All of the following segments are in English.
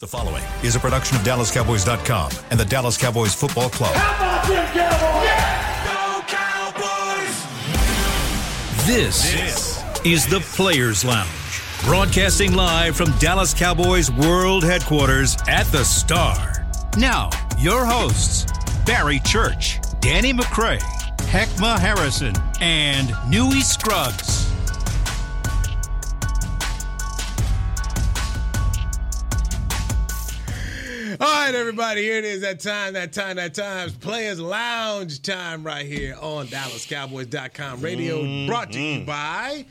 The following is a production of DallasCowboys.com and the Dallas Cowboys Football Club. How about them Cowboys? This, this is the Players Lounge, broadcasting live from Dallas Cowboys World Headquarters at the Star. Now, your hosts, Barry Church, Danny McCray, Heckma Harrison, and Newy Scruggs. All right, everybody, here it is. That time, that time, that time. Players Lounge time right here on DallasCowboys.com radio. Mm-hmm. Brought to you by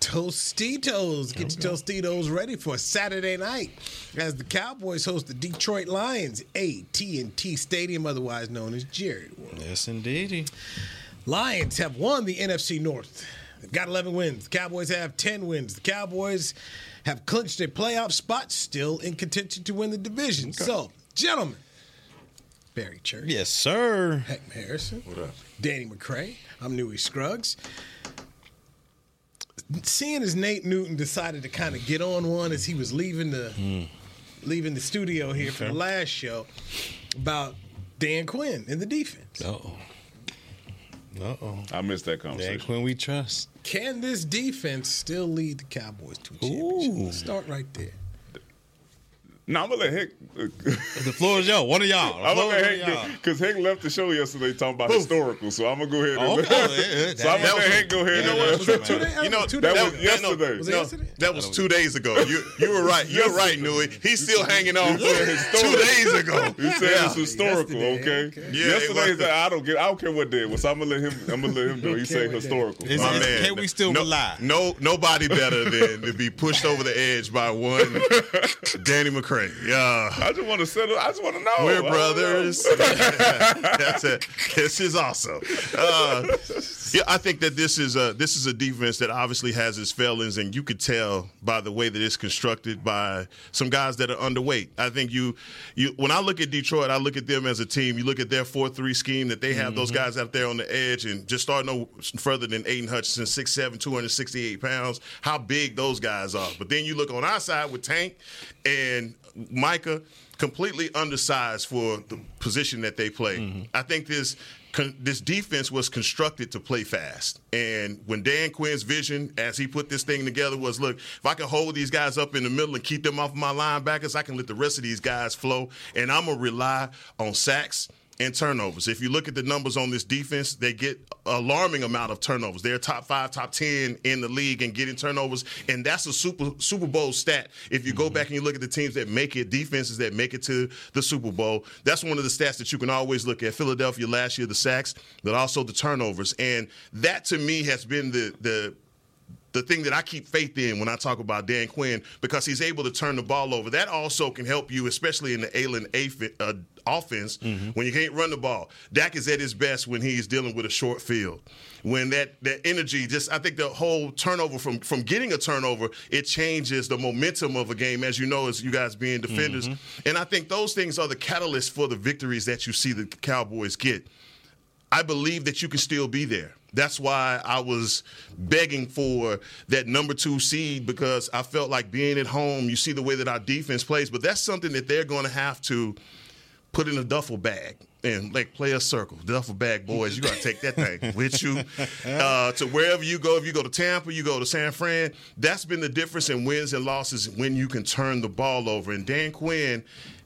Tostitos. Get your Tostitos ready for Saturday night as the Cowboys host the Detroit Lions, AT&T Stadium, otherwise known as Jerry World. Yes, indeed. Lions have won the NFC North. They've got 11 wins. The Cowboys have 10 wins. The Cowboys have clinched a playoff spot, still in contention to win the division. Okay. So, gentlemen, Barry Church. Yes, sir. Heck Harrison. What up? Danny McCray. I'm Newy Scruggs. Seeing as Nate Newton decided to kind of get on one as he was leaving the mm. leaving the studio here okay. for the last show about Dan Quinn and the defense. oh. Uh oh. I missed that conversation. Dan Quinn we trust. Can this defense still lead the Cowboys to a championship? Let's start right there. No, I'm gonna let Hick. Uh, the floor is y'all. One of y'all. I'm gonna let Hick because Hick left the show yesterday talking about Oof. historical. So I'm gonna go ahead. Oh, and, oh, okay. so I'm gonna let Hick go ahead. You know what? You know that, that was yesterday. Was no, that was two days ago. You you were right. You're right, Newy. He's still hanging on. two days ago. He said yeah. it's historical. Okay. okay. Yeah, yesterday I don't get. I don't care what day it was. So I'm gonna let him. I'm gonna let him know. He said historical. My man. Can we still rely? No, nobody better than to be pushed over the edge by one Danny McCray. Yeah. I just want to settle. I just want to know. We're brothers. That's it. This is awesome. Uh, yeah, I think that this is a this is a defense that obviously has its failings, and you could tell by the way that it's constructed by some guys that are underweight. I think you you when I look at Detroit, I look at them as a team. You look at their four three scheme that they have mm-hmm. those guys out there on the edge, and just start no further than Aidan Hutchinson, 6'7", 268 pounds. How big those guys are. But then you look on our side with Tank and Micah completely undersized for the position that they play. Mm-hmm. I think this this defense was constructed to play fast. And when Dan Quinn's vision, as he put this thing together, was look, if I can hold these guys up in the middle and keep them off my linebackers, I can let the rest of these guys flow. And I'm gonna rely on sacks and turnovers. If you look at the numbers on this defense, they get alarming amount of turnovers. They're top five, top ten in the league and getting turnovers, and that's a Super Super Bowl stat. If you go mm-hmm. back and you look at the teams that make it, defenses that make it to the Super Bowl, that's one of the stats that you can always look at. Philadelphia last year, the sacks, but also the turnovers, and that to me has been the the the thing that I keep faith in when I talk about Dan Quinn because he's able to turn the ball over. That also can help you, especially in the Allen uh, offense mm-hmm. when you can't run the ball. Dak is at his best when he's dealing with a short field. When that that energy just I think the whole turnover from from getting a turnover, it changes the momentum of a game as you know as you guys being defenders. Mm-hmm. And I think those things are the catalyst for the victories that you see the Cowboys get. I believe that you can still be there. That's why I was begging for that number two seed because I felt like being at home, you see the way that our defense plays, but that's something that they're going to have to put in a duffel bag and like play a circle. Duffel bag boys, you got to take that thing with you uh, to wherever you go. If you go to Tampa, you go to San Fran. That's been the difference in wins and losses when you can turn the ball over. And Dan Quinn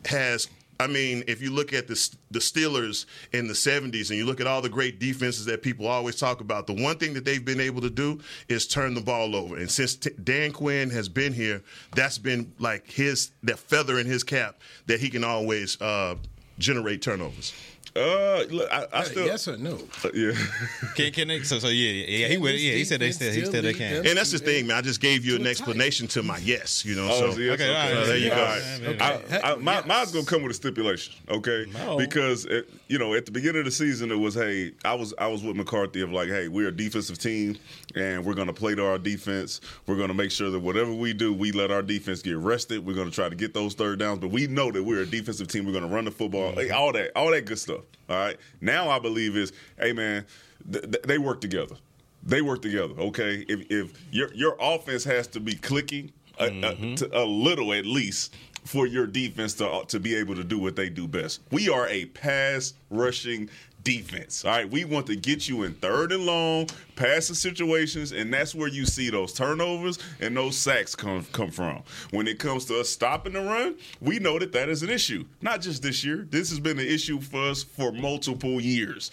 has I mean, if you look at the, the Steelers in the 70s and you look at all the great defenses that people always talk about, the one thing that they've been able to do is turn the ball over. And since t- Dan Quinn has been here, that's been like his that feather in his cap that he can always uh, generate turnovers. Uh, look, I, I still yes or no? Uh, yeah. can can they? So, so yeah, yeah, he would. Yeah, he said they still, he still they can. And that's the thing, man. I just gave you an explanation to my yes. You know. Oh, so yes, okay, okay. So there you go. Okay. I, I, my, mine's gonna come with a stipulation, okay? No. Because it, you know, at the beginning of the season, it was hey, I was I was with McCarthy of like, hey, we're a defensive team, and we're gonna play to our defense. We're gonna make sure that whatever we do, we let our defense get rested. We're gonna try to get those third downs, but we know that we're a defensive team. We're gonna run the football, mm-hmm. all that, all that good stuff. All right. Now I believe is, hey man, th- th- they work together. They work together. Okay. If if your your offense has to be clicking a, mm-hmm. a, a, little at least, for your defense to to be able to do what they do best. We are a pass rushing defense. All right, we want to get you in third and long, passing situations, and that's where you see those turnovers and those sacks come come from. When it comes to us stopping the run, we know that that is an issue. Not just this year. This has been an issue for us for multiple years.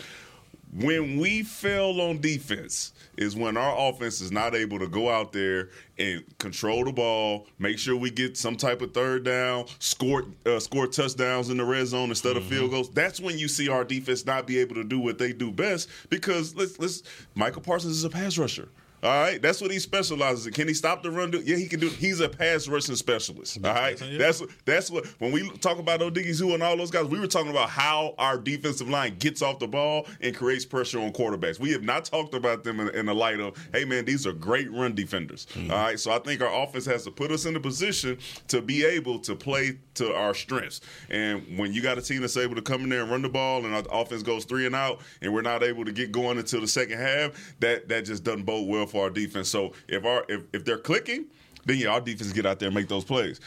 When we fail on defense is when our offense is not able to go out there and control the ball, make sure we get some type of third down, score uh, score touchdowns in the red zone instead of field goals. That's when you see our defense not be able to do what they do best because let's let's Michael Parsons is a pass rusher. All right, that's what he specializes in. Can he stop the run? Yeah, he can do. He's a pass rushing specialist. All right, that's what that's what when we talk about Odighizuwa who and all those guys, we were talking about how our defensive line gets off the ball and creates pressure on quarterbacks. We have not talked about them in, in the light of, hey man, these are great run defenders. Mm-hmm. All right, so I think our offense has to put us in a position to be able to play to our strengths. And when you got a team that's able to come in there and run the ball, and our offense goes three and out, and we're not able to get going until the second half, that that just doesn't bode well for our defense. So if our if, if they're clicking, then yeah, our defense get out there and make those plays.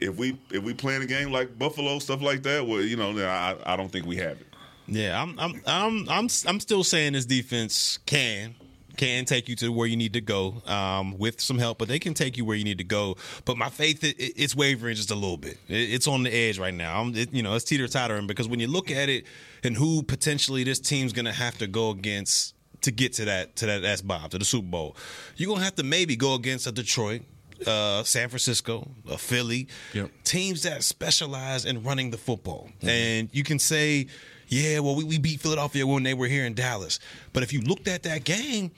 If we if we playing a game like Buffalo stuff like that, well, you know, I I don't think we have it. Yeah, I'm I'm I'm I'm I'm still saying this defense can can take you to where you need to go um, with some help, but they can take you where you need to go. But my faith, it, it's wavering just a little bit. It, it's on the edge right now. It, you know, it's teeter tottering because when you look at it and who potentially this team's going to have to go against to get to that to that S Bob to the Super Bowl. You're gonna have to maybe go against a Detroit, uh, San Francisco, a Philly, yep. teams that specialize in running the football. Mm-hmm. And you can say, yeah, well, we, we beat Philadelphia when they were here in Dallas. But if you looked at that game,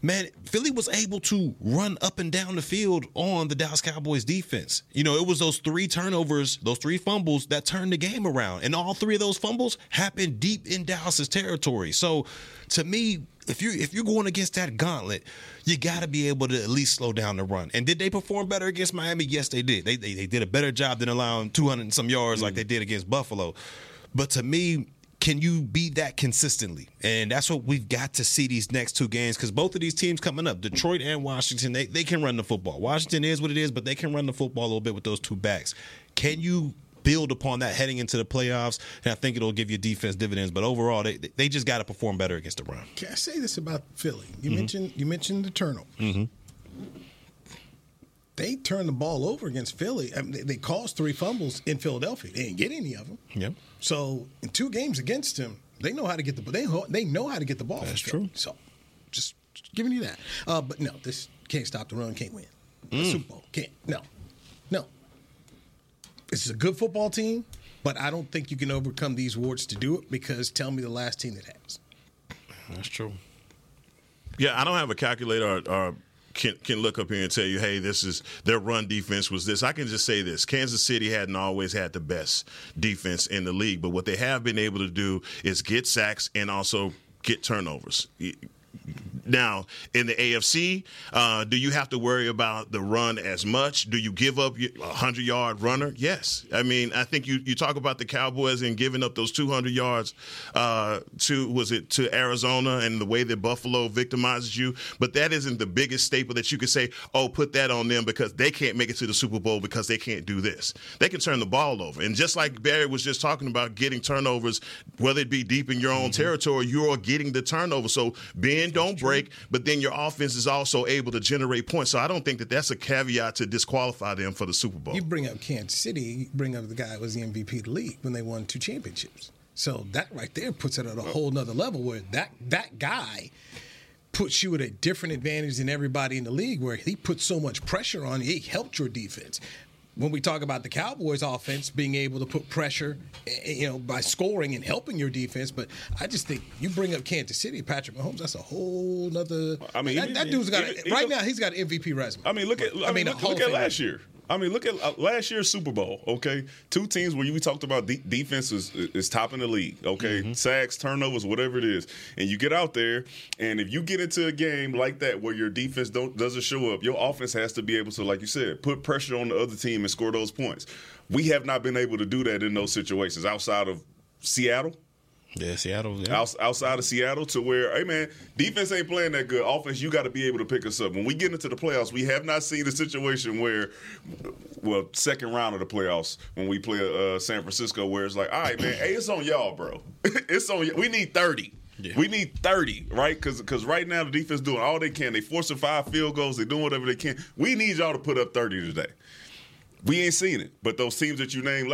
man, Philly was able to run up and down the field on the Dallas Cowboys defense. You know, it was those three turnovers, those three fumbles that turned the game around. And all three of those fumbles happened deep in Dallas's territory. So to me, if you if you're going against that gauntlet, you got to be able to at least slow down the run. And did they perform better against Miami? Yes, they did. They they, they did a better job than allowing 200 and some yards mm. like they did against Buffalo. But to me, can you be that consistently? And that's what we've got to see these next two games because both of these teams coming up, Detroit and Washington, they, they can run the football. Washington is what it is, but they can run the football a little bit with those two backs. Can you build upon that heading into the playoffs? And I think it'll give you defense dividends. But overall, they they just got to perform better against the run. Can I say this about Philly? You mm-hmm. mentioned you mentioned the turnover. Mm-hmm they turned the ball over against Philly. I mean, they, they, caused three fumbles in Philadelphia. They didn't get any of them. Yep. So in two games against him, they know how to get the they they know how to get the ball. That's true. So just, just giving you that. Uh, but no, this can't stop the run. Can't win. Mm. Super Bowl can't. No, no. Is a good football team, but I don't think you can overcome these warts to do it. Because tell me the last team that has. That's true. Yeah, I don't have a calculator or, or can, can look up here and tell you, hey, this is their run defense was this. I can just say this: Kansas City hadn't always had the best defense in the league, but what they have been able to do is get sacks and also get turnovers. Now, in the AFC, uh, do you have to worry about the run as much? Do you give up a 100 yard runner? Yes. I mean, I think you, you talk about the Cowboys and giving up those 200 yards uh, to, was it to Arizona and the way that Buffalo victimizes you? But that isn't the biggest staple that you could say, oh, put that on them because they can't make it to the Super Bowl because they can't do this. They can turn the ball over. And just like Barry was just talking about getting turnovers, whether it be deep in your own mm-hmm. territory, you're getting the turnover. So Ben, don't break break, but then your offense is also able to generate points. So I don't think that that's a caveat to disqualify them for the Super Bowl. You bring up Kansas City, you bring up the guy who was the MVP of the league when they won two championships. So that right there puts it at a whole nother level where that that guy puts you at a different advantage than everybody in the league where he put so much pressure on you. He helped your defense when we talk about the Cowboys offense being able to put pressure, eh, eh, you know, by scoring and helping your defense, but I just think you bring up Kansas City, Patrick Mahomes, that's a whole nother. I mean, that, that dude's got a, right now he's got an MVP resume. I mean, look at I, I mean, look, look at last year. I mean, look at uh, last year's Super Bowl. Okay, two teams where we talked about de- defense is, is top in the league. Okay, mm-hmm. sacks, turnovers, whatever it is, and you get out there, and if you get into a game like that where your defense don't doesn't show up, your offense has to be able to, like you said, put pressure on the other team and score those points. We have not been able to do that in those situations outside of Seattle Yeah, Seattle. Yeah. Outs- outside of Seattle to where, hey man, defense ain't playing that good. Offense, you got to be able to pick us up. When we get into the playoffs, we have not seen a situation where, well, second round of the playoffs when we play uh, San Francisco, where it's like, all right, man, hey, it's on y'all, bro. it's on. y- We need thirty. Yeah. We need 30, right? Because Because right now the defense doing all they can. They forcing five field goals. They doing whatever they can. We need y'all to put up 30 today. We ain't seen it, but those teams that you named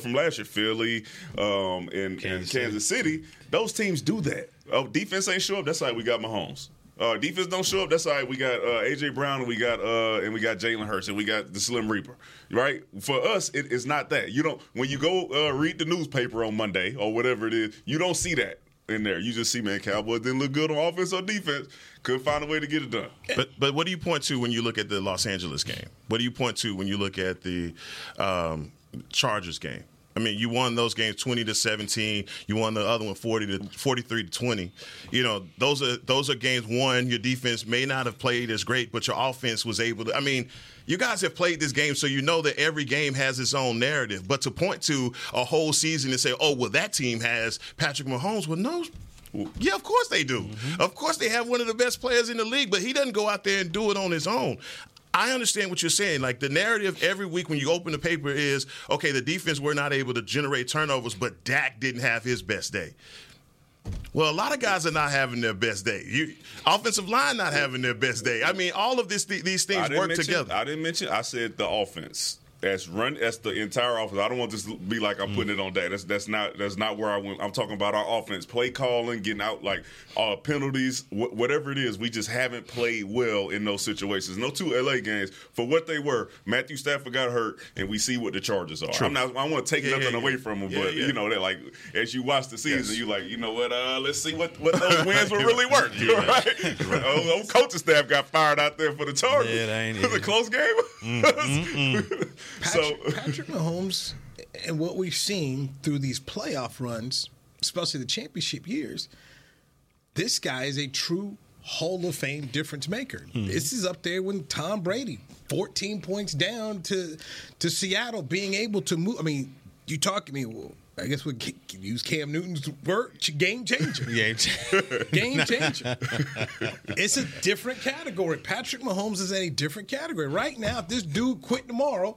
from last year, Philly um, and, Kansas and Kansas City, those teams do that. Oh, defense ain't show up. That's why we got Mahomes. Uh, defense don't show up. That's why we got uh, AJ Brown and we got uh, and we got Jalen Hurts and we got the Slim Reaper. Right? For us, it is not that. You don't when you go uh, read the newspaper on Monday or whatever it is, you don't see that in there. You just see man, Cowboys didn't look good on offense or defense. Couldn't find a way to get it done. But but what do you point to when you look at the Los Angeles game? What do you point to when you look at the um, Chargers game? I mean, you won those games twenty to seventeen. You won the other one 40 to forty three to twenty. You know, those are those are games. One, your defense may not have played as great, but your offense was able to. I mean, you guys have played this game, so you know that every game has its own narrative. But to point to a whole season and say, "Oh, well, that team has Patrick Mahomes," well, no. Yeah, of course they do. Mm-hmm. Of course they have one of the best players in the league, but he doesn't go out there and do it on his own. I understand what you're saying. Like the narrative every week when you open the paper is, okay, the defense were not able to generate turnovers, but Dak didn't have his best day. Well, a lot of guys are not having their best day. You, offensive line not having their best day. I mean, all of this, these things work mention- together. I didn't mention. I said the offense. That's run. That's the entire offense. I don't want this to be like I'm putting it on that. That's that's not that's not where I went. I'm talking about our offense, play calling, getting out like uh, penalties, wh- whatever it is. We just haven't played well in those situations. No two LA games for what they were. Matthew Stafford got hurt, and we see what the Chargers are. I'm not. I want to take Yeah, nothing yeah, away yeah. from them, but you know that like as you watch the season, Yes. you like you know what? Uh, let's see what what those wins will really work. right? Oh, old coaching staff got fired out there for the Chargers. Yeah, that ain't it was a close game. so Patrick, Patrick Mahomes and what we've seen through these playoff runs, especially the championship years, this guy is a true Hall of Fame difference maker. Hmm. This is up there when Tom Brady, 14 points down to to Seattle, being able to move. I mean, you talk to me. Well, I guess we can use Cam Newton's word, game changer. Yeah. Game changer. it's a different category. Patrick Mahomes is in a different category. Right now, if this dude quit tomorrow,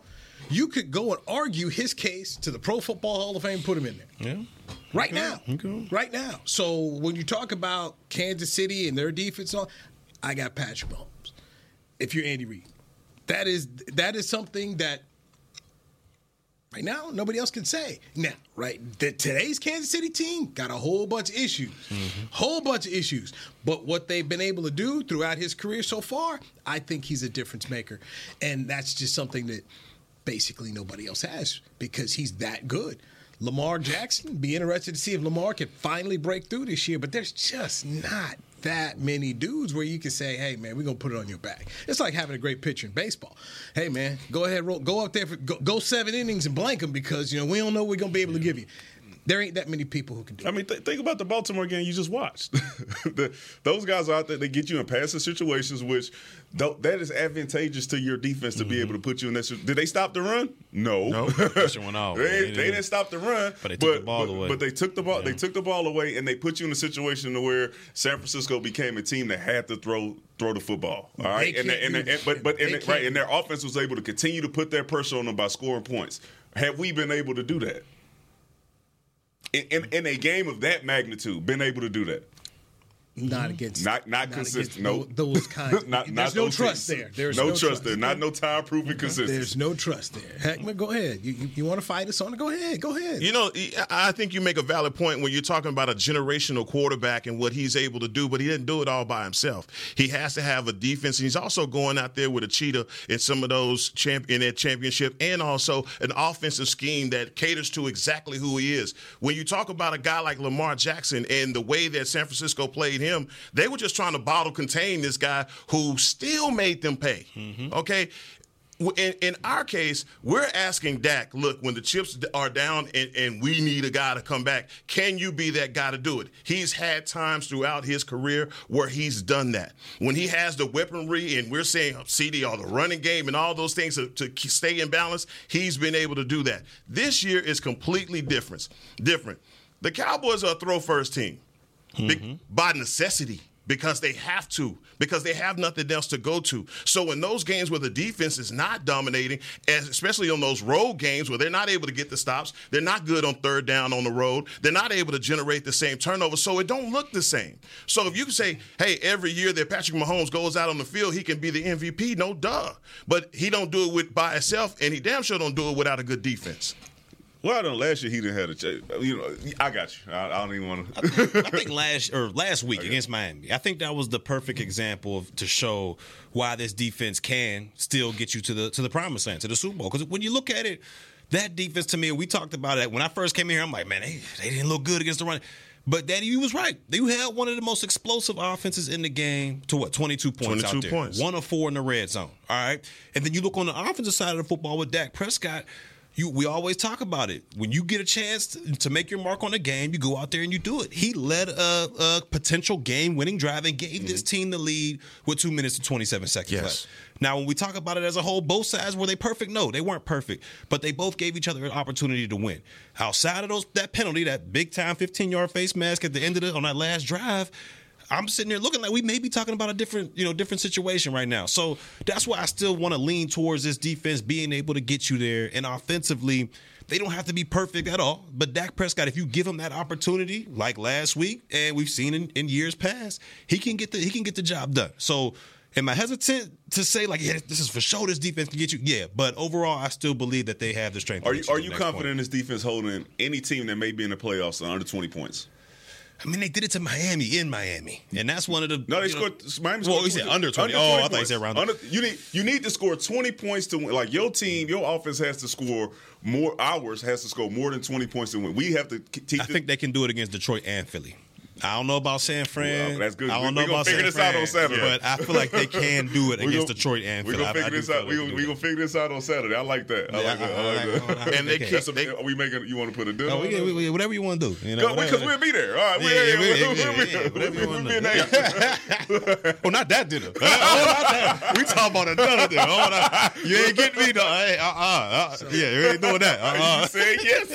you could go and argue his case to the Pro Football Hall of Fame, put him in there. yeah. Right now. Right now. So when you talk about Kansas City and their defense, I got Patrick Mahomes. If you're Andy Reid, that is that is something that right now nobody else can say. Now, right, the, today's Kansas City team got a whole bunch of issues, mm-hmm. whole bunch of issues. But what they've been able to do throughout his career so far, I think he's a difference maker, and that's just something that basically nobody else has because he's that good. Lamar Jackson, be interested to see if Lamar can finally break through this year, but there's just not that many dudes where you can say, "Hey, man, we're gonna put it on your back." It's like having a great pitcher in baseball. Hey, man, go ahead, roll, go out there, for, go, go seven innings and blank them because you know we don't know we're gonna be able to give you. There ain't that many people who can do. I it. mean, th- think about the Baltimore game you just watched. the, those guys are out there, they get you in passing situations, which th- that is advantageous to your defense to be mm-hmm. able to put you in that. Did they stop the run? No. No. Pressure went off. they, They they didn't- didn't stop the run, But they took the ball but, away. But they took the ball. They took the ball away, and they put you in a situation to where San Francisco became a team that had to throw throw the football. All right, They and, and, and, but but and, right, and their offense was able to continue to put their pressure on them by scoring points. Have we been able to do that? In, in, in a game of that magnitude, been able to do that? Not mm-hmm. against Not not, against consistent. No, tho- those kinds. not, there's not no trust teams. there. There's no, no, trust there. Not no time proven consistency. There's no trust there. Heckman, go ahead. You, you, you want to fight us on it? Go ahead. Go ahead. You know, I think you make a valid point when you're talking about a generational quarterback and what he's able to do, but he didn't do it all by himself. He has to have a defense, and he's also going out there with a cheetah in some of those champ in that championship, and also an offensive scheme that caters to exactly who he is. When you talk about a guy like Lamar Jackson and the way that San Francisco played him, they were just trying to bottle contain this guy who still made them pay. Mm-hmm. Okay. In, in our case, we're asking Dak, look, when the chips are down and, and we need a guy to come back, can you be that guy to do it? He's had times throughout his career where he's done that. When he has the weaponry and we're saying CD or the running game and all those things to, to stay in balance, he's been able to do that. This year is completely different. Different The Cowboys are a throw first team Be- mm-hmm. by necessity because they have to, because they have nothing else to go to. So in those games where the defense is not dominating, especially on those road games where they're not able to get the stops, they're not good on third down on the road, they're not able to generate the same turnover, so it don't look the same. So if you can say, hey, every year that Patrick Mahomes goes out on the field, he can be the MVP, no duh. But he don't do it with by himself, and he damn sure don't do it without a good defense. Well, I don't. Last year he didn't have a chance. You know, I got you. I, I don't even want to. I think last or last week against Miami, I think that was the perfect mm-hmm. example of to show why this defense can still get you to the to the promised land, to the Super Bowl. Because when you look at it, that defense to me, we talked about it when I first came here. I'm like, man, they, they didn't look good against the run. But Danny, you was right. You had one of the most explosive offenses in the game to what? 22 points 22 out there. points. One of four in the red zone. All right. And then you look on the offensive side of the football with Dak Prescott. You, we always talk about it. When you get a chance to, to make your mark on a game, you go out there and you do it. He led a, a potential game-winning drive and gave this mm-hmm. team the lead with two minutes and 27 seconds Yes. left. Now, when we talk about it as a whole, both sides were they perfect? No, they weren't perfect, but they both gave each other an opportunity to win. Outside of those, that penalty, that big time 15 yard face mask at the end of the on that last drive. I'm sitting there looking like we may be talking about a different, you know, different situation right now. So that's why I still want to lean towards this defense being able to get you there. And offensively, they don't have to be perfect at all. But Dak Prescott, if you give him that opportunity, like last week, and we've seen in, in years past, he can get the he can get the job done. So am I hesitant to say like, yeah, this is for sure this defense can get you? Yeah, but overall, I still believe that they have the strength. Are you are you confident in point. this defense holding any team that may be in the playoffs under twenty points? I mean, they did it to Miami in Miami, and that's one of the No, they you know- scored. Miami Well, scored he said under 20. Oh, I thought he said around. Under, you need you need to score twenty points to win. Like your team, your offense has to score more. Ours has to score more than twenty points to win. We have to teach. I think they can do it against Detroit and Philly. I don't know about San Fran. Well, that's good. I don't we know gonna about figure San this out Fran, on Saturday. But I feel like they can do it against gonna- Detroit and we Philly. gonna I- I figure this out. We they gonna, we gonna figure this out on Saturday. I like that. I Yeah, like that. I I- like I- that. I- I- And they okay. kick- are we making? You want to put a dinner? Oh, we, can- we, we- whatever you want to do. You know, Because we'll be there. All right, Yeah, we, yeah, we'll, yeah, we'll, yeah, we'll, whatever you be in do. there. Oh, not that dinner. Oh, that. We talking about another dinner. Oh, no. You ain't getting me though. Uh, uh, yeah, we ain't doing that. Uh, You uh. said yes.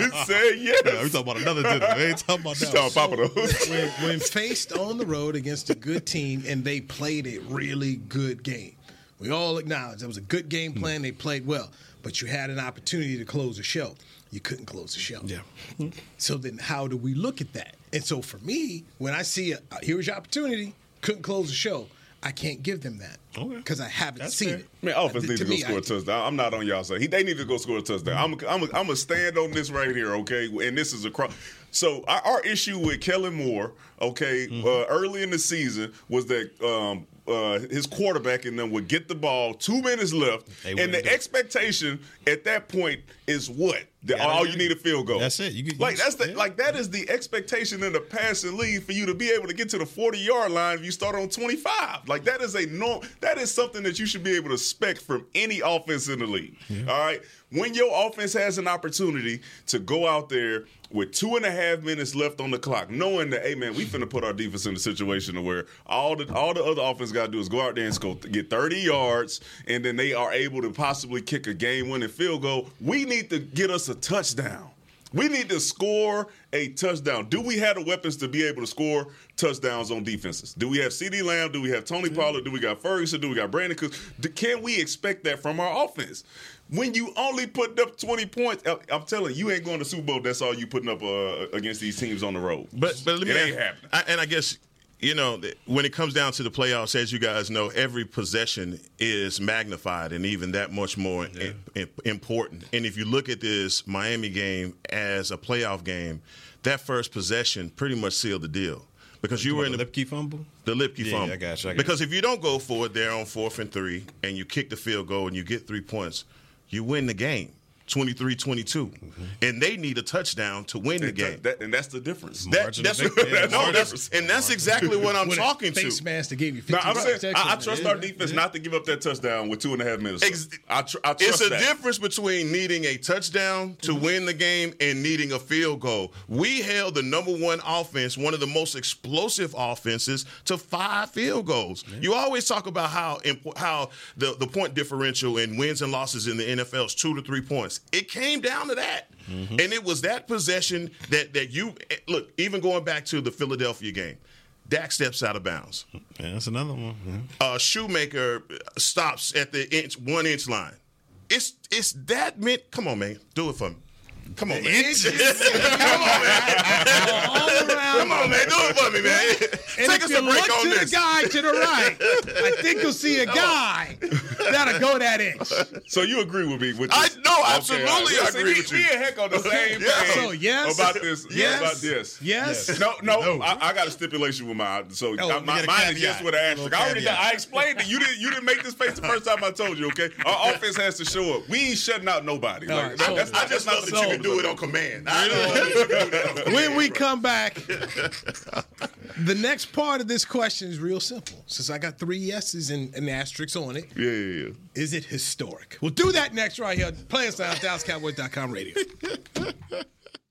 You said yes. We talking about another dinner. We ain't talking about that. talking Papa those. When, when faced on the road against a good team and they played a really good game. We all acknowledge that was a good game plan. They played well, but you had an opportunity to close the show. You couldn't close the show. Yeah. So then, how do we look at that? And so for me, when I see a uh, here's your opportunity, couldn't close the show, I can't give them that Okay. because I haven't That's seen fair. it. Man, offense To needs to go me, score I- a touchdown. I'm not on y'all side. He, they need to go score a touchdown. I'm I'm I'm gonna stand on this right here, okay? And this is a cross. So our, our issue with Kellen Moore, okay, Mm-hmm. uh, early in the season was that um, uh, his quarterback and them would get the ball, two minutes left, They and the it. expectation at that point is what? That gotta all you need a field goal. That's it. You get- like that's the yeah. like that is the expectation in the passing league for you to be able to get to the 40 yard line if you start on 25. Like that is a norm. That is something that you should be able to expect from any offense in the league. All right. When your offense has an opportunity to go out there with two and a half minutes left on the clock, knowing that, hey man, we finna put our defense in a situation where all the all the other offense got to do is go out there and score, get 30 yards, and then they are able to possibly kick a game-winning field goal. We need to get us a touchdown. We need to score a touchdown. Do we have the weapons to be able to score touchdowns on defenses? Do we have CD Lamb? Do we have Tony mm-hmm. Pollard? Do we got Ferguson? Do we got Brandin Cooks? Can we expect that from our offense? When you only put up 20 points, I- I'm telling you, you ain't going to Super Bowl. That's all you putting up uh, against these teams on the road. But but let me It ain't ask- happening. I, and I guess you know when it comes down to the playoffs, as you guys know, every possession is magnified and even that much more i- i- important. And if you look at this Miami game as a playoff game, that first possession pretty much sealed the deal because you were in the Lipke fumble. the Lipke Yeah, fumble. I got you, I got because if you don't go for it there on fourth and three and you kick the field goal and you get three points, you win the game 23 22. Mm-hmm. And they need a touchdown to win the game. that- and that's the difference. That, Margin that's, of victory. no, that's- and that's exactly what I'm talking face to. mask that gave you 50 Now, I'm saying I, I trust our defense not to give up that touchdown with two and a half minutes. Ex- I, tr- I trust It's a that. difference between needing a touchdown to Mm-hmm. win the game and needing a field goal. We held the number one offense, one of the most explosive offenses, to five field goals. You always talk about how impo- how the, the point differential in wins and losses in the NFL is two to three points. It came down to that. And it was that possession that that you eh, look, even going back to the Philadelphia game. Dak steps out of bounds. Yeah, that's another one. Yeah. Uh, Schoonmaker stops at the inch one inch line. It's it's that meant. Come on, man, do it for me. Come on, man. Come on, man. Come on, man. Do it for me, man. And Take if us you a break look on to this. the guy to the right, I think you'll see a oh. guy that'll go that inch. So you agree with me? With I- this? no, absolutely all right. I See, agree me, with you. Me and Heck on the same Yeah. page So, yes. about this. Yes. About this. Yes. No, no, I, I got a stipulation with mine. So Oh, you my, got a mine is caveat. yes with an asterisk. I already caveat. I explained it. You didn't you didn't make this face the first time I told you. Okay, our offense has to show up. We ain't shutting out nobody. All Like, right, that- so- that's, I just know that's that not you the can do it on command. I know that you can do that on command. When we come back, the next part of this question is real simple. Since I got three yeses and, and asterisks on it, Yeah, yeah, yeah. is it historic? We'll do that next right here. Play us out, DallasCowboys.com radio.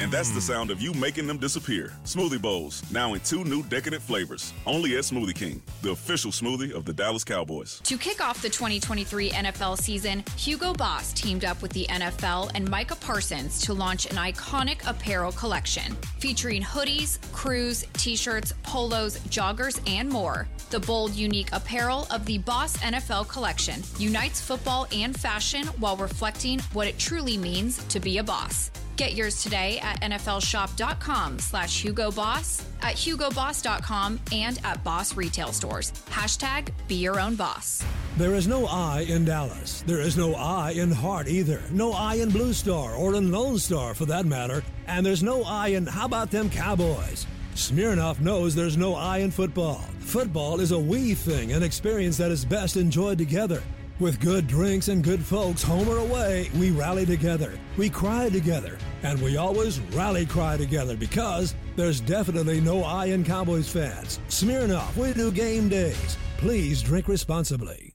And that's the sound of you making them disappear. Smoothie bowls, now in two new decadent flavors. Only at Smoothie King, the official smoothie of the Dallas Cowboys. To kick off the 2023 NFL season, Hugo Boss teamed up with the NFL and Micah Parsons to launch an iconic apparel collection featuring hoodies, crews, t shirts, polos, joggers, and more. The bold, unique apparel of the Boss NFL collection unites football and fashion while reflecting what it truly means to be a boss. Get yours today at nflshop.com slash Hugo Boss, at hugoboss.com, and at Boss retail stores. Hashtag be your own boss. There is no I in Dallas. There is no I in Hart either. No I in Blue Star or in Lone Star for that matter. And there's no I in how about them Cowboys? Smirnoff knows there's no I in football. Football is a we thing, an experience that is best enjoyed together. With good drinks and good folks, home or away, we rally together. We cry together. And we always rally cry together because there's definitely no I in Cowboys fans. Smirnoff, we do game days. Please drink responsibly.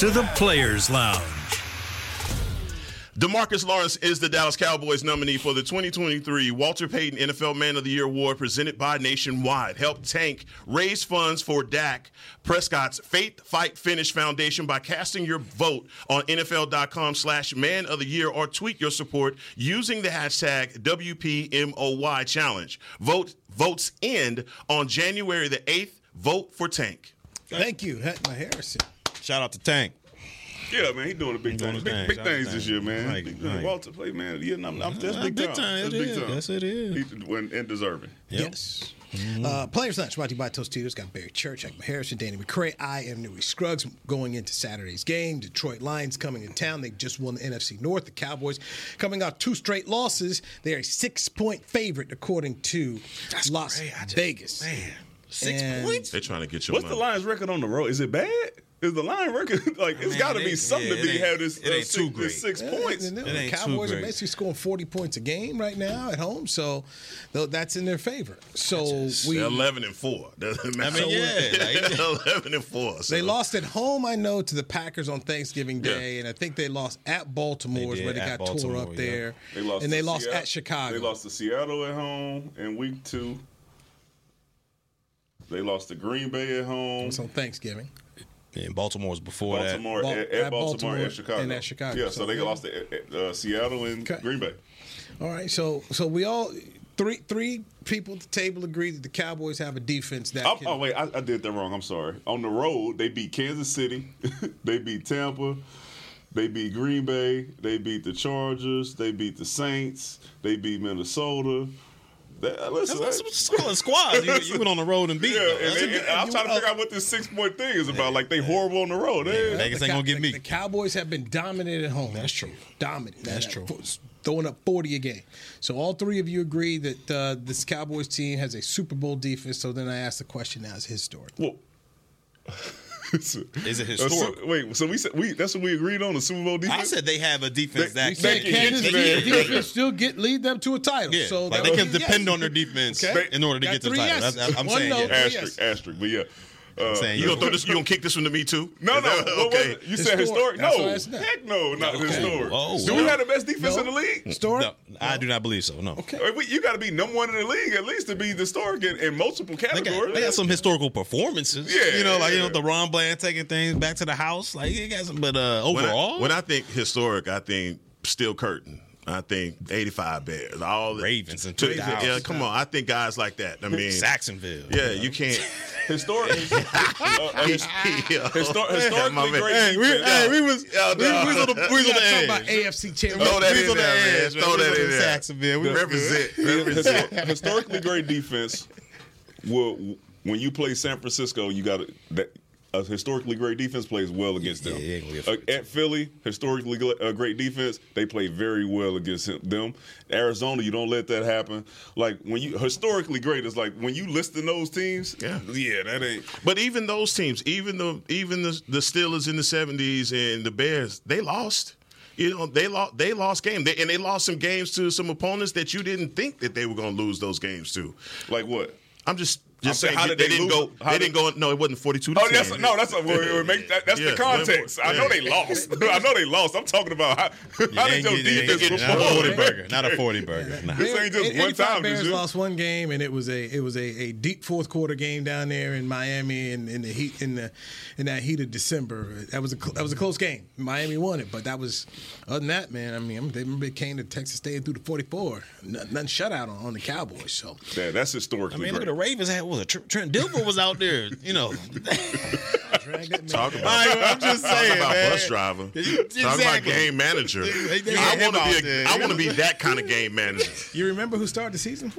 To the Players Lounge. DeMarcus Lawrence is the Dallas Cowboys nominee for the 2023 Walter Payton NFL Man of the Year Award presented by Nationwide. Help Tank raise funds for Dak Prescott's Faith Fight Finish Foundation by casting your vote on NFL.com slash Man of the Year or tweet your support using the hashtag WPMOY Challenge. Vote Votes end on January the 8th. Vote for Tank. Thank you, Hetma Harrison. Shout out to Tank. Yeah, man, he doing the big doing things. Big, thing. big things this year, man. Right, Big- right. Walter play, man. Yeah, I'm, I'm, that's big, big time. time. That's It big is. time. Yes, it is. He, when, and deserving. Yes. Uh, Players Lounge brought to you by Tostitos. Got Barry Church, Ekman Harrison, Danny McCray. I am Newy Scruggs going into Saturday's game. Detroit Lions coming in town. They just won the NFC North. The Cowboys coming off two straight losses. They are a six point favorite according to Las Vegas. Man, Six And- points. They're trying to get your What's money. the Lions record on the road? Is it bad? Is the line record like it's got to be something yeah, to be ain't- have this, it uh, ain't six, too this great. six Yeah, points? and the It ain't too Cowboys are basically scoring 40 points a game right now at home, so that's in their favor. So we They're 11 and 4. Doesn't matter. mean, yeah, like- 11 and 4. So. They lost at home, I know, to the Packers on Thanksgiving Yeah. Day, and I think they lost at Baltimore, They where they at got tore up yeah. there, They lost and they lost Seattle- at Chicago. They lost to Seattle at home in week two. They lost to Green Bay at home. It's on Thanksgiving. And Baltimore was before Baltimore Bal- at, at at Baltimore, Baltimore and Chicago. and at Chicago. Yeah, so, So, they yeah. lost to uh, uh, Seattle and Okay. Green Bay. All right, so so we all three three people at the table agree that the Cowboys have a defense that Oh, can, oh wait, I, I did that wrong. I'm sorry. On the road, they beat Kansas City, they beat Tampa, they beat Green Bay, they beat the Chargers, they beat the Saints, they beat Minnesota. That, listen, That's, that- that's, that's squads. You, you went on the road and beat. yeah, them. and, That's and- and I'm trying to figure out what this six point thing is about. Like they horrible on the road. They- Vegas the ain't Cow- gonna get the- me. The Cowboys have been dominant at home. That's true. Dominant. That's true. Throwing up 40 a game. So all three of you agree that uh, this Cowboys team has a Super Bowl defense. So then I ask the question now: Is historic? Well, Is it Uh, so- historic? wait, so we said we that's what we agreed on the Super Bowl defense. I said they have a defense They- that they can, can Can get this you there. defense still get lead them to a title? yeah, so like they can depend yes. on their defense Okay. in order to Got get to the title. That's, I'm One saying no, yeah. three asterisk, asterisk, but yeah. Uh, saying You gonna throw this? You gonna kick this one to me too? No, Is no. that- What? You said Historic. historic? No. what I said. Heck no, not Okay. historic. Whoa. Do we have the best defense in the league? Historic? No, I do not believe so. No. Okay. You got to be number one in the league at least to be historic in, in multiple categories. they got some historical performances. Yeah, you know, like you know DaRon Bland taking things back to the house. Like you got some, but uh, When I- overall, when I, think historic, I think Steel Curtain. I think 85 Bears. All the- Ravens and to- 2000. Yeah, come on. I think guys like that. I mean, Sacksonville. yeah, you can't. historic. uh, his- yeah. histor- historically man. great Hey, we, defense. hey, we was, Yeah, we, no. we was on the, we was on the Talking edge. about AFC Throw that We in on the there, edge, man. Throw that in there. Jacksonville. We was Represent. Represent. Historically great defense. Will when you play San Francisco, you got to that a historically great defense plays well against them. Yeah, it ain't gonna Uh, at Philly, historically uh, great defense, they play very well against them. Arizona, you don't let that happen. Like when you historically great, it's like when you listing those teams. Yeah. yeah, that ain't. But even those teams, even the even the, the Steelers in the seventies and the Bears, they lost. You know, they lost. They lost games, they, and they lost some games to some opponents that you didn't think that they were going to lose those games to. Like what? I'm just just saying, saying how they, did they didn't lose? go. How They did- didn't go. No, it wasn't 42 to Oh, 10. that's no, that's a, we- we make that, that's Yeah, the context. I know they lost. I know they lost. I'm talking about how, how They did your get- defense get- Not a forty burger. Not a forty burger. Nah. This ain't just Bears- one time. Bears is lost one game, and it was a it was a, a deep fourth quarter game down there in Miami, in, in the heat in the in that heat of December. That was a that was a close game. Miami won it, but that was other than that, man. I mean, they remember it came to Texas State through the 44, nothing, nothing shutout on, on the Cowboys. So Yeah, that's historically. I historically mean, look at the Ravens. Had what was it? Tr- Trent Dilfer was out there. You know, drag that man. Talk about, I, I'm just talk about man. bus driver. Talk about Exactly. game manager. They- they I want to be. there. A, I want to be that kind of game manager. You remember who started the season?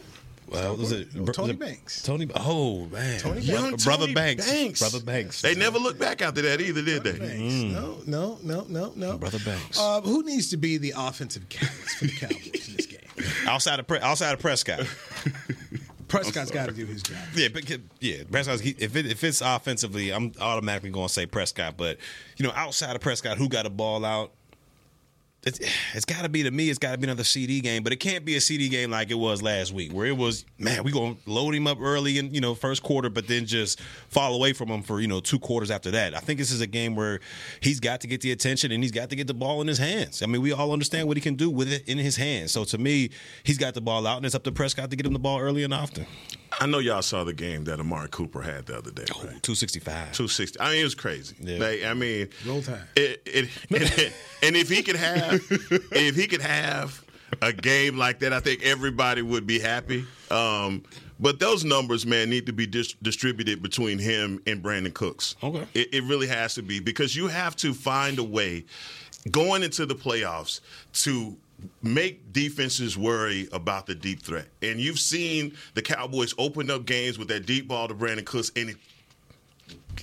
Well, was it Tony was it Banks. Tony. Oh man, Tony Young Banks. brother Tony Banks. Banks. Brother Banks. They never looked back after that either, did they? Banks. No, no, no, no, no. Brother Banks. Uh, who needs to be the offensive catalyst for the Cowboys in this game? outside of Pre- outside of Prescott. Prescott's got to do his job. Yeah, but yeah, Prescott. If it, if it's offensively, I'm automatically going to say Prescott. But you know, outside of Prescott, who got a ball out? It's, it's got to be to me. It's got to be another CD game, but it can't be a CD game like it was last week, where it was man, we gonna load him up early in you know first quarter, but then just fall away from him for you know two quarters after that. I think this is a game where he's got to get the attention and he's got to get the ball in his hands. I mean, we all understand what he can do with it in his hands. So to me, he's got the ball out, and it's up to Prescott to get him the ball early and often. I know y'all saw the game that Amari Cooper had the other day. Oh, right? 265. 260. I mean, it was crazy. Yeah. Like, I mean, Roll Tide. It, it, it- and if he could have, if he could have a game like that, I think everybody would be happy. Um, but those numbers, man, need to be dis- distributed between him and Brandin Cooks. Okay. It, it really has to be because you have to find a way going into the playoffs to make defenses worry about the deep threat. And you've seen the Cowboys open up games with that deep ball to Brandin Cooks, and it,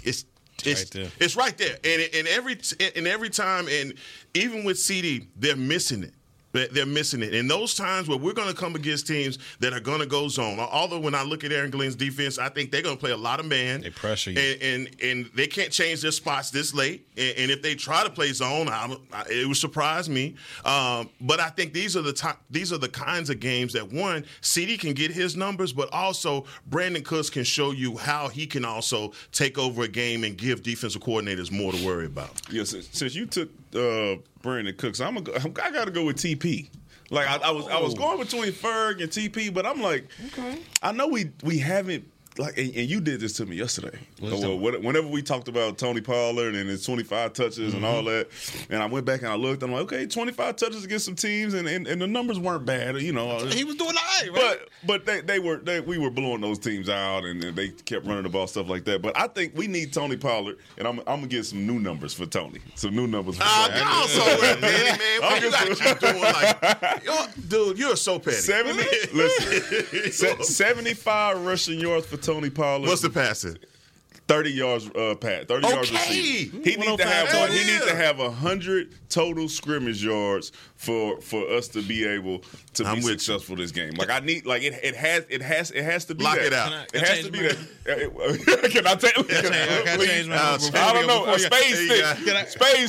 it's it's right there. it's right there. And and every and every time, and even with CD, they're missing it. They- They're missing it. In those times where we're going to come against teams that are going to go zone. Although when I look at Aaron Glenn's defense, I think they're going to play a lot of man. They pressure you. and and, and they can't change their spots this late. And, and if they try to play zone, I, I, it would surprise me. Um, but I think these are the top, these are the kinds of games that one CD can get his numbers, but also Brandin Cooks can show you how he can also take over a game and give defensive coordinators more to worry about. Yeah, since, since you took uh, Brandin Cooks, I'm a, I got to go with TP. Like I, I was, I was oh. going between Ferg and TP, but I'm like, okay. I know we we haven't like, and, and you did this to me yesterday. Well, what- uh, whenever we talked about Tony Pollard and his 25 touches and all mm-hmm. that, and I went back and I looked, I'm like, okay, 25 touches against some teams, and, and, and the numbers weren't bad, you know. He was doing all right, right? But but they, they were they, we were blowing those teams out and, and they kept running the ball stuff like that. But I think we need Tony Pollard and I'm, I'm gonna get some new numbers for Tony. Some new numbers for ah, Tony. get on somewhere, man, man. Why you gotta keep doing like, yo, dude? You're so petty. 70, listen, se- 75 rushing yards for Tony Pollard. What's the passing? 30 yards uh pat 30 yards Okay. receiving. He needs to have one, he needs to yeah. have 100 total scrimmage yards for for us to be able to I'm be with you. successful this game. Like I need like it, it has it has it has to be Lock that. it out. I- It has to be my- that. Can I take Can I change- can I change my Uh, I don't know. before A you- spade Hey, stick.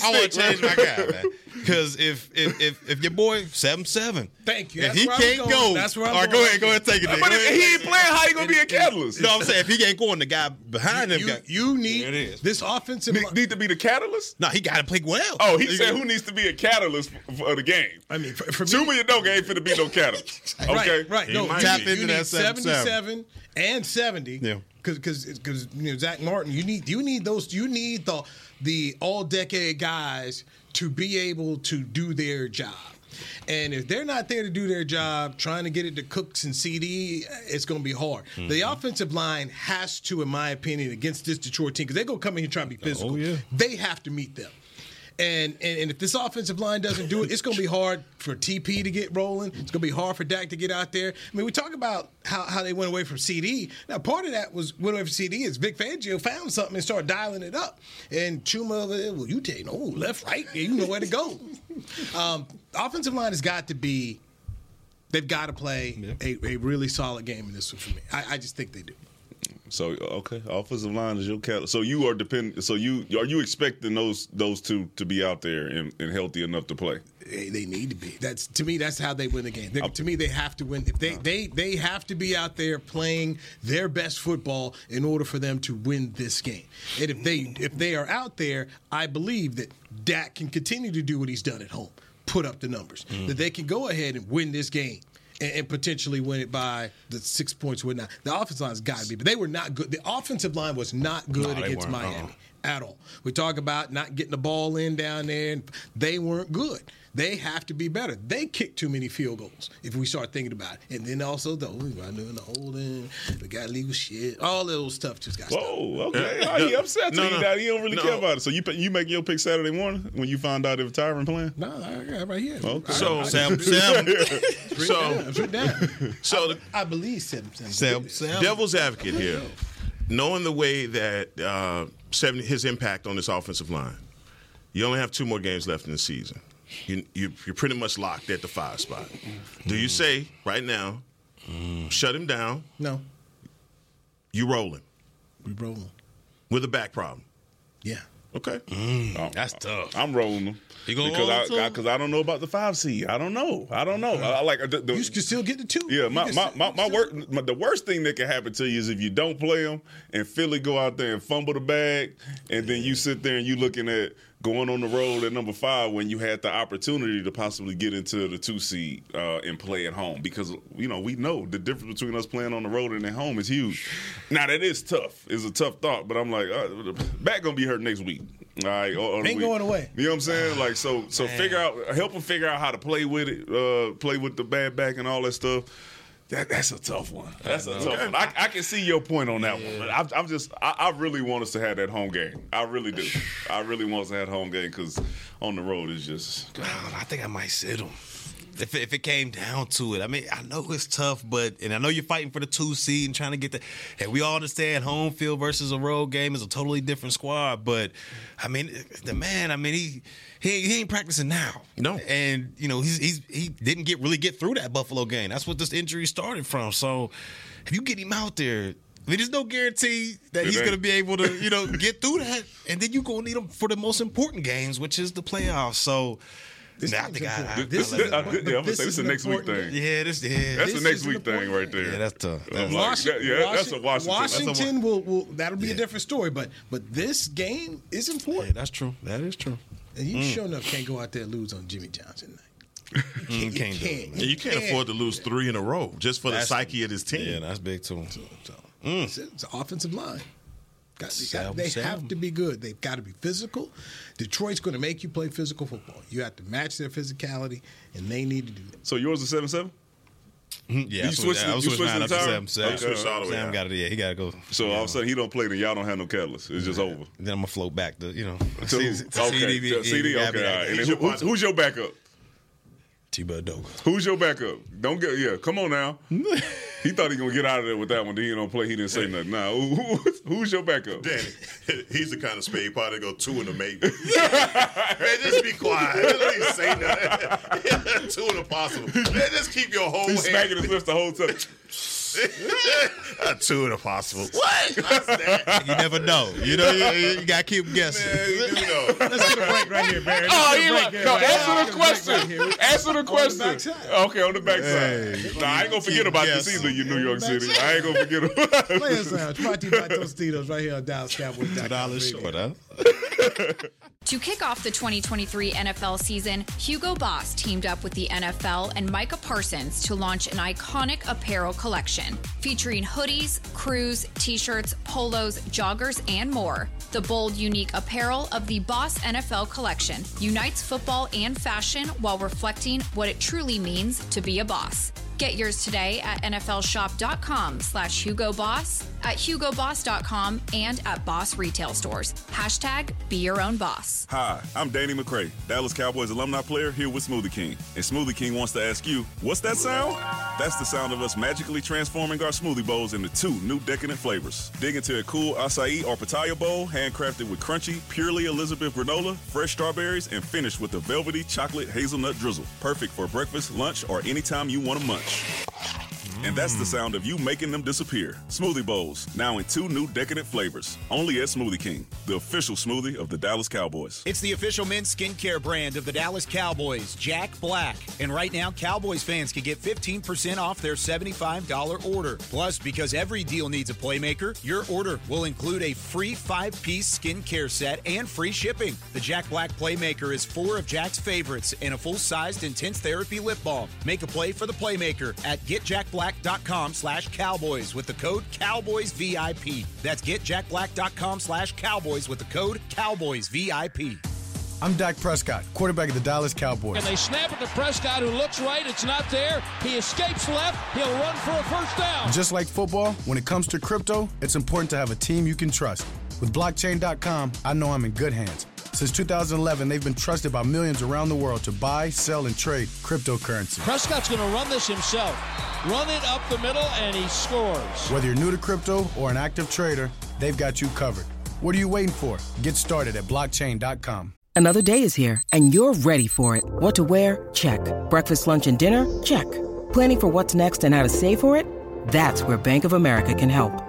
I, want to change my guy, man. Because if, if if if your boy seven seven, Thank you. If That's he where I was can't go, That's where I'm all right, going. go ahead, go ahead, take it. Nick. But if he ain't playing, how he gonna be a catalyst? No, I'm saying if he ain't going, the guy behind him You, got. you need it is. this offensive Need, need to be the catalyst? No, he got to play well. Oh, he said who needs to be a catalyst for, for the game? I mean, for, for Two me, million no ain't finna be no catalyst. Okay, Right, right. He No, tap into that need 77. 77 and 70. Yeah. Because because you know Zach Martin, you need you need those you need the the all decade guys to be able to do their job. And if they're not there to do their job, trying to get it to Cooks and CD, it's going to be hard. The mm-hmm. offensive line has to, in my opinion, against this Detroit team, because they're going to come in here trying to be oh, physical. yeah. They have to meet them. And, and and if this offensive line doesn't do it, it's going to be hard for TP to get rolling. It's going to be hard for Dak to get out there. I mean, we talk about how, how they went away from CD. Now, part of that was went away from CD is Vic Fangio found something and started dialing it up. And Chuma, well, you take no left, right, you know where to go. Um, offensive line has got to be. They've got to play a, a really solid game in this one for me. I, I just think they do. So okay, offensive line is your catalyst. So you are depend. So you are you expecting those those two to be out there and, and healthy enough to play? They, they need to be. That's to me. That's how they win the game. They, to me, they have to win. If they they they have to be out there playing their best football in order for them to win this game. And if they if they are out there, I believe that Dak can continue to do what he's done at home, put up the numbers. Mm. That they can go ahead and win this game. And, and potentially win it by the six points. Would not. The offensive line's got to be, but they were not good. The offensive line was not good they against. Miami Uh-uh. At all. We talk about not getting the ball in down there, and they weren't good. They have to be better. They kick too many field goals if we start thinking about it. And then also, though, we got doing the holding, we got legal shit, all that little stuff just got stopped. Whoa, okay. How he upset No, you no. that he don't really No. care about it. So you you make your pick Saturday morning when you find out if Tyron playing. No, I got it right here. Okay. So, Sam, Sam, so, down. so the I believe seven. seven. Sam, Sam. devil's advocate here, knowing the way that uh, 70, his impact on this offensive line, you only have two more games left in the season. You, you, you're pretty much locked at the five spot. Do you say right now, shut him down, No, you rolling we rolling. with a back problem? Yeah. Okay. Mm, oh, that's tough. I'm rolling them You gonna because roll I because I, don't know about the five seed. I don't know. I don't know. I, I like uh, the, the, You can still get the two. Yeah, my my, still- my, you my, can wor- still- my the worst thing that can happen to you is if you don't play them and Philly go out there and fumble the bag, and then you sit there and you looking at going on the road at number five when you had the opportunity to possibly get into the two seed uh, and play at home because you know we know the difference between us playing on the road and at home is huge. Now that is tough. It's a tough thought, but I'm like, uh, back gonna be hurt next week. All right, or- or Ain't week. going away. You know what I'm saying? Like so, so figure out, help them figure out how to play with it, uh, play with the bad back and all that stuff. That, that's a tough one. That's a tough one. I, I can see your point on that one, but I'm, I'm just, I, I really want us to have that home game. I really do. I really want us to have home game because on the road is just. I think I might sit him. If, if it came down to it, I mean, I know it's tough, but and I know you're fighting for the two seed and trying to get the. And we all understand home field versus a road game is a totally different squad. But I mean, the man, I mean, he he, he ain't practicing now. No. and you know he's he's he didn't get really get through that Buffalo game. That's what this injury started from. So if you get him out there. I mean, there's no guarantee that It he's going to be able to, you know, get through that, and then you're going to need him for the most important games, which is the playoffs. So, This nah, I game's think I, I, important. This, I this, let I, it yeah, I'm gonna say this is the next week thing. Yeah, this, yeah, That's This the next is week thing right there. yeah, that's tough. I'm That's like, Washington, that- yeah, that's a Washington. Washington will, will that'll be a different story, but but this game is important. yeah, important. that's true. That is true. And you sure enough can't go out there and lose on Jimmy Johnson night. You can't. Mm, you can't do it, can't. man. You can't afford to lose three in a row just for the psyche of this team. Yeah, that's big too. So, Mm. It's, it's offensive line. Got, they, got, they have to be good. They've got to be physical. Detroit's going to make you play physical football. You have to match their physicality, and they need to do that. So yours is seven seven. Hmm. Yeah, You I was switched switching- I was you switching switched mine the up to time? Sam. Sam, Okay. Switched all the way Sam out. got it. Yeah, he got to go. So all of a sudden he don't play, then y'all don't have no catalyst. It's just over. Then I'm gonna float back to you know. To to- to okay, CD, to CD. yeah, Okay, all right. And who- who's, who's your backup? T-Bud Doga. Who's your backup? Don't get yeah. Come on now. he thought he gonna get out of there with that one. Then he don't play. He didn't say nothing. Now who, who- who's your backup? Danny, he's the kind of spade probably go two in a maybe. Man, just be quiet. Don't even say nothing. two in a possible. Man, just keep your whole He's hand. smacking his lips the whole time. Uh, two in a possible. What? You never know. You know, you, you gotta keep guessing. Man, you know. Let's get a break right here, Barry. Let's Oh, get a like, here, no, right answer here. the Let's get a break question. right. Answer the question. backside. okay, on the backside. Nah, I ain't gonna forget about this either, you New York City. I ain't gonna forget Play about us out. Brought to you by Tostitos right here on Dallas Cowboys. Two dollars short, huh? To kick off the 2023 NFL season, Hugo Boss teamed up with the NFL and Micah Parsons to launch an iconic apparel collection featuring hoodies, crews, t shirts, polos, joggers, and more. The bold, unique apparel of the Boss NFL collection unites football and fashion while reflecting what it truly means to be a boss. Get yours today at nflshop.com slash Hugo Boss, at hugoboss.com, and at Boss retail stores. Hashtag be your own boss. Hi, I'm Danny McCray, Dallas Cowboys alumni player here with Smoothie King. And Smoothie King wants to ask you, what's that sound? That's the sound of us magically transforming our smoothie bowls into two new decadent flavors. Dig into a cool acai or pitaya bowl, handcrafted with crunchy, Purely Elizabeth granola, fresh strawberries, and finished with a velvety chocolate hazelnut drizzle. Perfect for breakfast, lunch, or anytime you want to munch. And that's the sound of you making them disappear. Smoothie bowls, now in two new decadent flavors. Only at Smoothie King, the official smoothie of the Dallas Cowboys. It's the official men's skincare brand of the Dallas Cowboys, Jack Black. And right now, Cowboys fans can get 15% off their $75 order. Plus, because every deal needs a playmaker, your order will include a free five piece skincare set and free shipping. The Jack Black Playmaker is four of Jack's favorites and a full sized intense therapy lip balm. Make a play for the Playmaker at getjackblack.com slash cowboys with the code CowboysVIP. That's getjackblack.com slash cowboys with the code CowboysVIP. I'm Dak Prescott, quarterback of the Dallas Cowboys. And they snap it to Prescott, who looks right. It's not there. He escapes left. He'll run for a first down. Just like football, when it comes to crypto, it's important to have a team you can trust. With blockchain.com, I know I'm in good hands. Since 2011, they've been trusted by millions around the world to buy, sell, and trade cryptocurrency. Prescott's going to run this himself. Run it up the middle, and he scores. Whether you're new to crypto or an active trader, they've got you covered. What are you waiting for? Get started at blockchain.com. Another day is here, and you're ready for it. What to wear? Check. Breakfast, lunch, and dinner? Check. Planning for what's next and how to save for it? That's where Bank of America can help.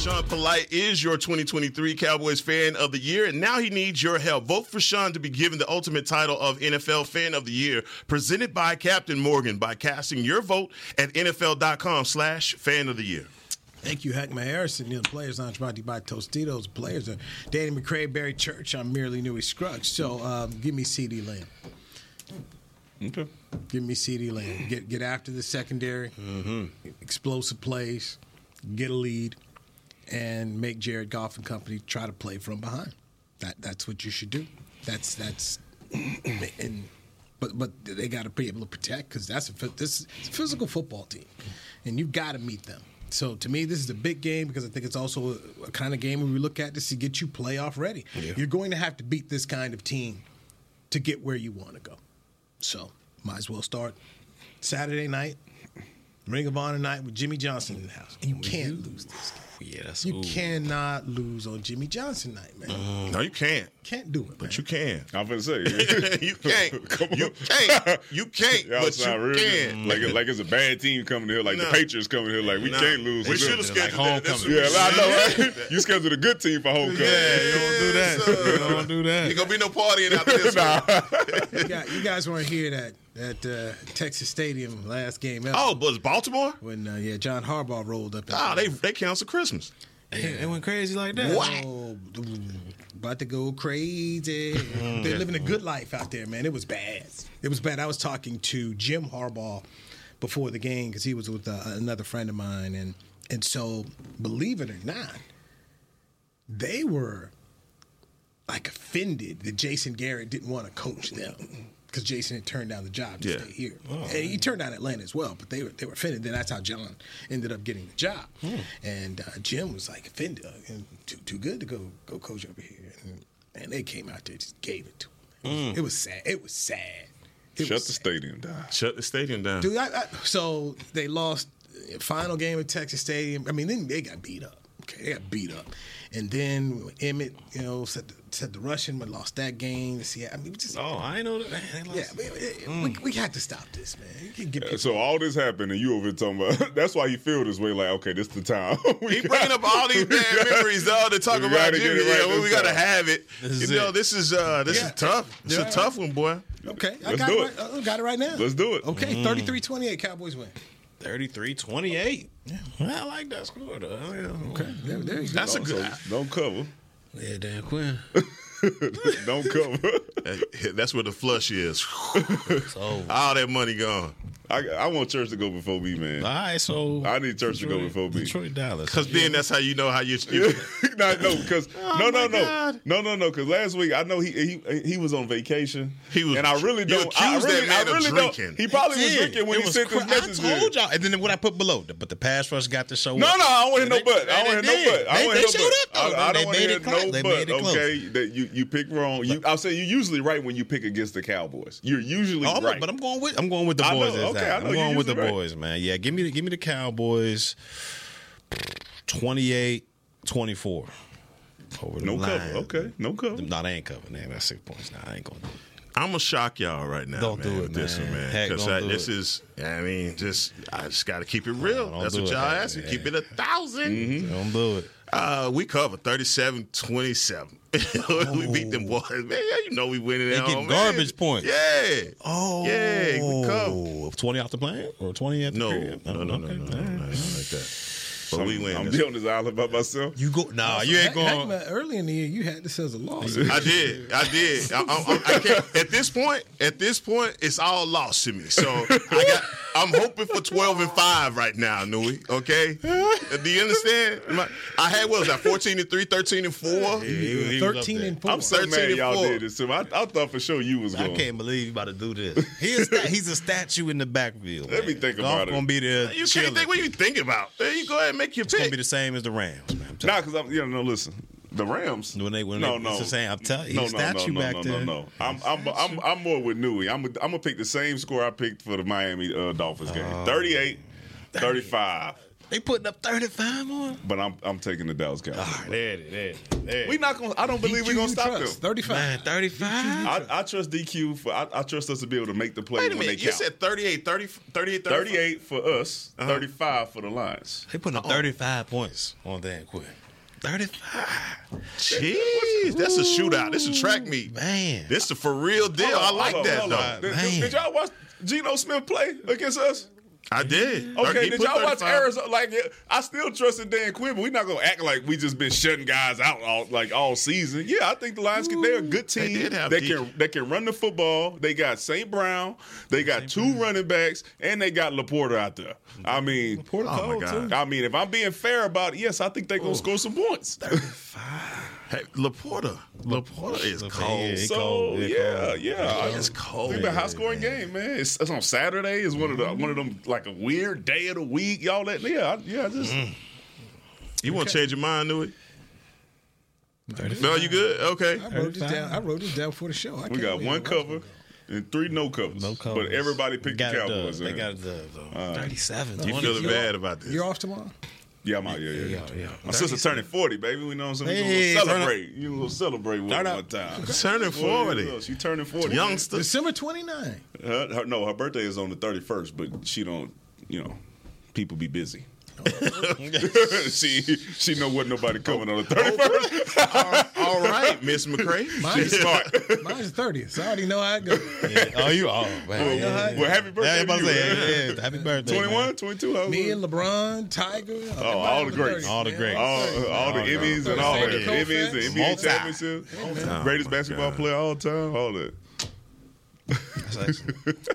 Sean Polite is your 2023 Cowboys Fan of the Year, and now he needs your help. Vote for Sean to be given the ultimate title of NFL Fan of the Year, presented by Captain Morgan by casting your vote at NFL.com slash fan of the year. Thank you, Hackman Harrison. You the Players Lounge brought to by Tostitos. The players are Danny McCray, Barry Church. I'm merely Newy Scruggs. So um, give me CD Lamb. Okay. Give me CD Lamb. Get get after the secondary, Mm-hmm. explosive plays, get a lead, and make Jared Goff and company try to play from behind. That that's what you should do. That's that's and but but they got to be able to protect because that's a this it's a physical football team, and you got to meet them. So to me, this is a big game because I think it's also a, a kind of game where we look at this to get you playoff ready. You're going to have to beat this kind of team to get where you want to go. So might as well start Saturday night. Ring of Honor night with Jimmy Johnson in the house. And you can't lose this game. Yeah, that's You ooh. cannot lose on Jimmy Johnson night, man. Mm, no, you can't. Can't do it, But you can. I'm gonna say you can't. You can't. You can't. Y'all but you real can. like like it's a bad team coming here, like No. the Patriots coming here, like we No. can't lose. We should have scheduled that. That's Yeah, I know, right? You scheduled a good team for homecoming. Yeah, you don't do that. You don't do that. Ain't gonna be no partying after this one. You, got, you guys weren't here that that uh, Texas Stadium last game ever. Oh, but it's Baltimore? when uh, yeah John Harbaugh rolled up. Ah, they they cancel Christmas. It went crazy like that. What? Oh, about to go crazy. They're living a good life out there, man. It was bad. It was bad. I was talking to Jim Harbaugh before the game because he was with uh, another friend of mine, and and so believe it or not, they were like offended that Jason Garrett didn't want to coach them because Jason had turned down the job to Yeah. stay here, and he turned down Atlanta as well. But they were they were offended. Then that's how John ended up getting the job, and uh, Jim was like offended, uh, and too too good to go go coach over here, and, and they came out there just gave it to him. It was, it was sad. It was sad. It Shut was the sad. stadium down. Shut the stadium down. Dude, I, I, so they lost uh, final game at Texas Stadium. I mean, then they got beat up. Okay, they got beat up, and then Emmitt, you know, said the, said the Russian, but lost that game. See, I mean, we just Oh, I know that. Man, they lost. yeah, we, we, we had to stop this, man. You get people. So all this happened, and you over here talking about. That's why you feel this way. Like, okay, this the time. We He got- bringing up all these bad got- memories, dog, to talk about gotta Jimmy. right yeah, well, we gotta have it. This is you know, it. this is uh, this Yeah. is tough. It's Yeah. a tough one, boy. Okay, I Let's got do it. it. Right, I got it right now. Let's do it. Okay, 33-28, Cowboys win. 33 28. Yeah. I like that score, though. Yeah. Okay, there, there you go. That's a good. Don't cover. Yeah, Dan Quinn. Don't cover. That's where the flush is. All that money gone. I, I want church to go before me, man. all right, so. I need church to go before me. Detroit, Dallas. Because then that's how you know how you. you no, no, because no, oh no, my no, God. no, no, no. Because last week I know he he he was on vacation. He was- and I really you don't. I accused really, that man I of really drinking. Don't, he probably was drinking when It he was sent cra- this message. I told in. y'all. And then what I put below, but the pass rush got to show No, up. no, I don't want to hear no They- but. I don't want to hear no did. but. I They- don't they hear showed no up, though. I, I They don't want to made hear it close. no They but. made it close. Okay, that you you pick wrong. You, I'll say you're usually right when you pick against the Cowboys. You're usually Oh, right. but I'm going with I'm going with the I know, boys. okay. I know I'm going with the right. boys, man. Yeah, give me the give me the Cowboys 28 24 over the no line. cover. Okay, no cover. No, they ain't covering that. That's six points. Nah, I ain't going to do it. I'm gonna shock y'all right now. Don't man, do it, with this man. one, man. Because do this it. is, I mean, just I just got to keep it real. don't That's what y'all asked me. Keep it a 1000 Don't do it. Uh, we covered 37-27. we beat them boys, man. Yeah, you know we winning at get home, garbage man. points. Yeah. Oh, Yeah, we covered. 20 off the plane or 20 at the No, crib? no, no, no, no, Okay. no, no, no, like that. But we win. I'm this on this island by myself. You go, nah, you ain't Heck- going. Heckma, early in the year, you had this as a loss. I did. I did. I, I, I can't, at this point, at this point, it's all lost to me. So I got. I'm hoping for 12 and five right now, Newy. Okay. Do you understand? My- I had what was that? 14 and three, 13 and four. he was up 13 and 4. I'm so 13 mad y'all four. did this to me. I, I thought for sure you was Going. I can't believe you about to do this. He is he's a statue in the backfield. Let me man. think Goff about it. gonna be there. You chilling. can't think what you think about. There you go ahead and make your It's gonna be the same as the Rams, man. I'm Nah, because I'm. You know, no. Listen, the Rams. When they- when no, they- no, it's the same. I'm telling you, no, he's no, a no, statue no, back no, there. No, no, I'm, I'm, I'm, I'm more with Newy. I'm, I'm gonna pick the same score I picked for the Miami uh, Dolphins game. 38, 35. They putting up 35 on. But I'm, I'm taking the Dallas Cowboys. All right, There it is. There it is. There We not gonna. I don't believe we're gonna stop them. 35. Man, 35. I, I trust DQ for. I, I trust us to be able to make the play Wait a when they minute. You count. said 38, 30, 38, 35? 38 for us, uh-huh. 35 for the Lions. They putting up 35 points on Dan Quinn. 35. Jeez, that's a shootout. This is a track meet. Man. This is a for real deal. I Hold on, like hold on, that hold though. on. Did, did y'all watch Geno Smith play against us? I did. Okay, He did y'all watch Arizona? Like, I still trusted Dan Quinn, but we're not gonna act like we just been shutting guys out all like all season. Yeah, I think the Lions can. They're a good They team. did have They can they can run the football. They got St. Brown. They got two running backs, and they got LaPorta out there. I mean, Oh my God. I mean, if I'm being fair about it, yes, I think they're gonna score some points. Hey, LaPorta. LaPorta is LaPorta, cold. yeah, So cold. Yeah, yeah, cold. yeah, It's cold. It's been a high scoring game, man. It's, it's on Saturday. It's one of the one of them like a weird day of the week. Y'all that yeah, I, yeah. I just mm. You want to change your mind, Newy? No, you good? Okay. I wrote this down. I wrote this down for the show. I we got one cover. and three no covers. No covers. But everybody picked the a dub. Cowboys. They got a dub, though. All right. 37. You feeling bad about this? You're off tomorrow. Yeah, I'm out. Yeah, yeah, yeah. yeah. My sister turning 40, baby. We know what I'm saying. Hey, we gonna turn celebrate. You gonna celebrate with her Turn one up. time. Turning 40. She turning 40. Youngster. December 29. Her, her, no, her birthday is on the 31st, but she don't, you know, people be busy. she she know what nobody coming on the 31st. All right, Miss McCray. Mine's, Smart. mine's 30, so I already know how it goes. Oh, you oh man. Well, well, happy birthday Yeah, to you, say, man. yeah, happy birthday. 21, 22, how Me and LeBron, Tiger. Oh, all the greats. All the greats. all, all the Emmys and all that. Emmys, the Koufax. NBA Multi. championship, greatest basketball player of all time, all that.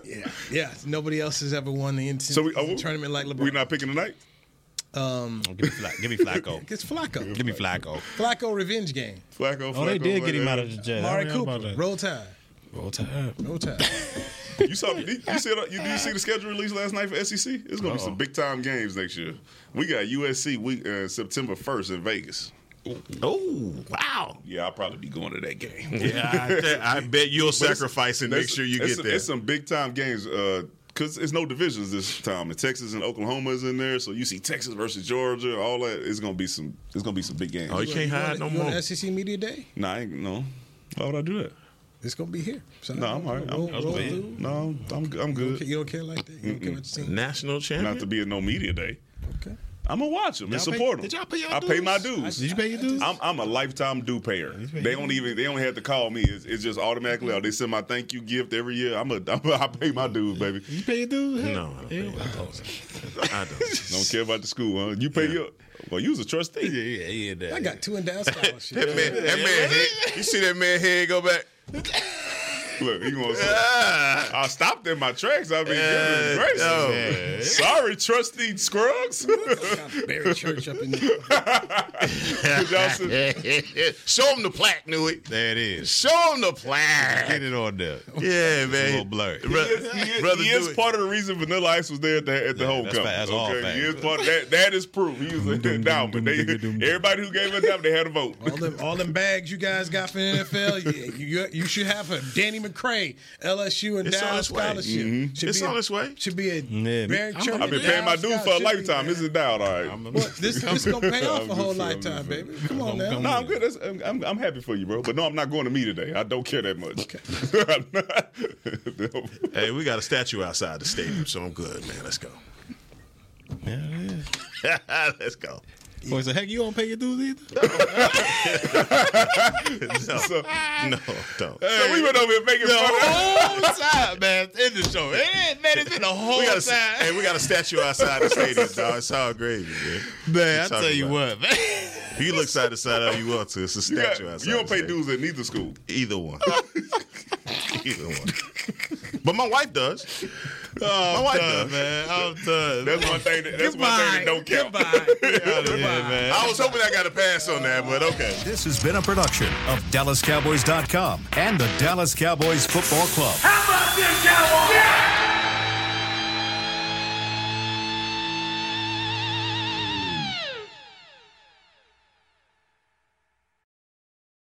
Yeah, yeah. Nobody else has ever won the So we, oh, tournament like LeBron. We're not picking tonight? Um, Give me, Fla- give me Flacco. it's Flacco. Give me Flacco. Flacco revenge game. Flacco, Oh, they Flacco, did get him out of the jet. Mari I don't know about Cooper. that. Roll Tide. Roll Tide. Roll Tide. You saw? Did you see? You, did you see the schedule release last night for SEC? It's gonna be some big time games next year. We got USC week uh, September first in Vegas. Oh, wow. Yeah, I'll probably be going to that game. Yeah, I, I bet you'll sacrifice and make sure you get some- there. It's some big time games. Uh, Cause it's no divisions this time. And Texas and Oklahoma is in there, so you see Texas versus Georgia, all that. It's gonna be some. It's gonna be some big games. Oh, you can't hide on, no you on more. SEC Media Day? Nah, I ain't, no. Why would I do that? It's gonna be here. So No, I'm all right. I'm, roll- roll I'm, no, I'm, I'm You good. don't, you don't care like that. You don't care what you see. National champion. Not to be a no media day. Okay. I'm gonna watch them and Y'all pay- support them. did y'all pay your I pay my dues? dues. Did you pay your dues? I'm, I'm a lifetime due payer. They don't even they don't have to call me. It's, it's just automatically out. They send my thank you gift every year. I'm a, I'm a I pay my dues, baby. You pay your dues? No, I don't pay my dues. Oh, I don't. Don't care about the school, huh? You pay your well, you was a trustee. Yeah, yeah, yeah. I got two and down scholarships. That man, that man, head, you see that man head go back? Look, you gonna say Ah. I stopped in my tracks. I mean, Yeah, goodness gracious. Man. Sorry, trustee Scruggs. Barry Church up in there. Did y'all see- Show him the plaque, Newy. There it is. Show him the plaque. Get it on there. Yeah, A man. little blurry. He is, he is- Brother he is Dewey. part of the reason Vanilla Ice was there at the, at the Yeah, homecoming. that's fact. That's all okay? fact. He is part of that. That is proof. He was an endowment. They, everybody who gave it up, they had a vote. All them, all them bags you guys got for NFL, you, you, you should have a Danny McCray, LSU and It's on Dallas its way. scholarship. Mm-hmm. Should It's be on a, its way. Should be a Yeah, Barry I'm- Church. I've been paying my Dallas dues for a lifetime. This is down, all right. What? This this gonna pay off I'm a whole lifetime, baby. Come on now. No, I'm good. I'm, I'm, I'm happy for you, bro. But no, I'm not going to me today. I don't care that much. Hey, we got a statue outside the stadium, so I'm good, man. Let's go. Yeah, yeah. Let's go. Boy, so heck, you don't pay your dues either? No, So- no, don't. so we went over here making The fun of whole time, man. In the show. It, man, it's been the whole We got, a, time. hey, we got a statue outside the stadium, dog. It's all gravy, man. man, I tell you talking what, man. You can look side to side how you want to. It's a You, got- statue outside. you don't pay dues at neither school. Either one. Either one. But my wife does. Oh, My I'm wife done, does. man. I'm done. That's one thing. That, that's one thing that don't count. Goodbye. Yeah, man. I was hoping I got a pass on that, but okay. This has been a production of DallasCowboys.com and the Dallas Cowboys Football Club. How about this, Cowboys?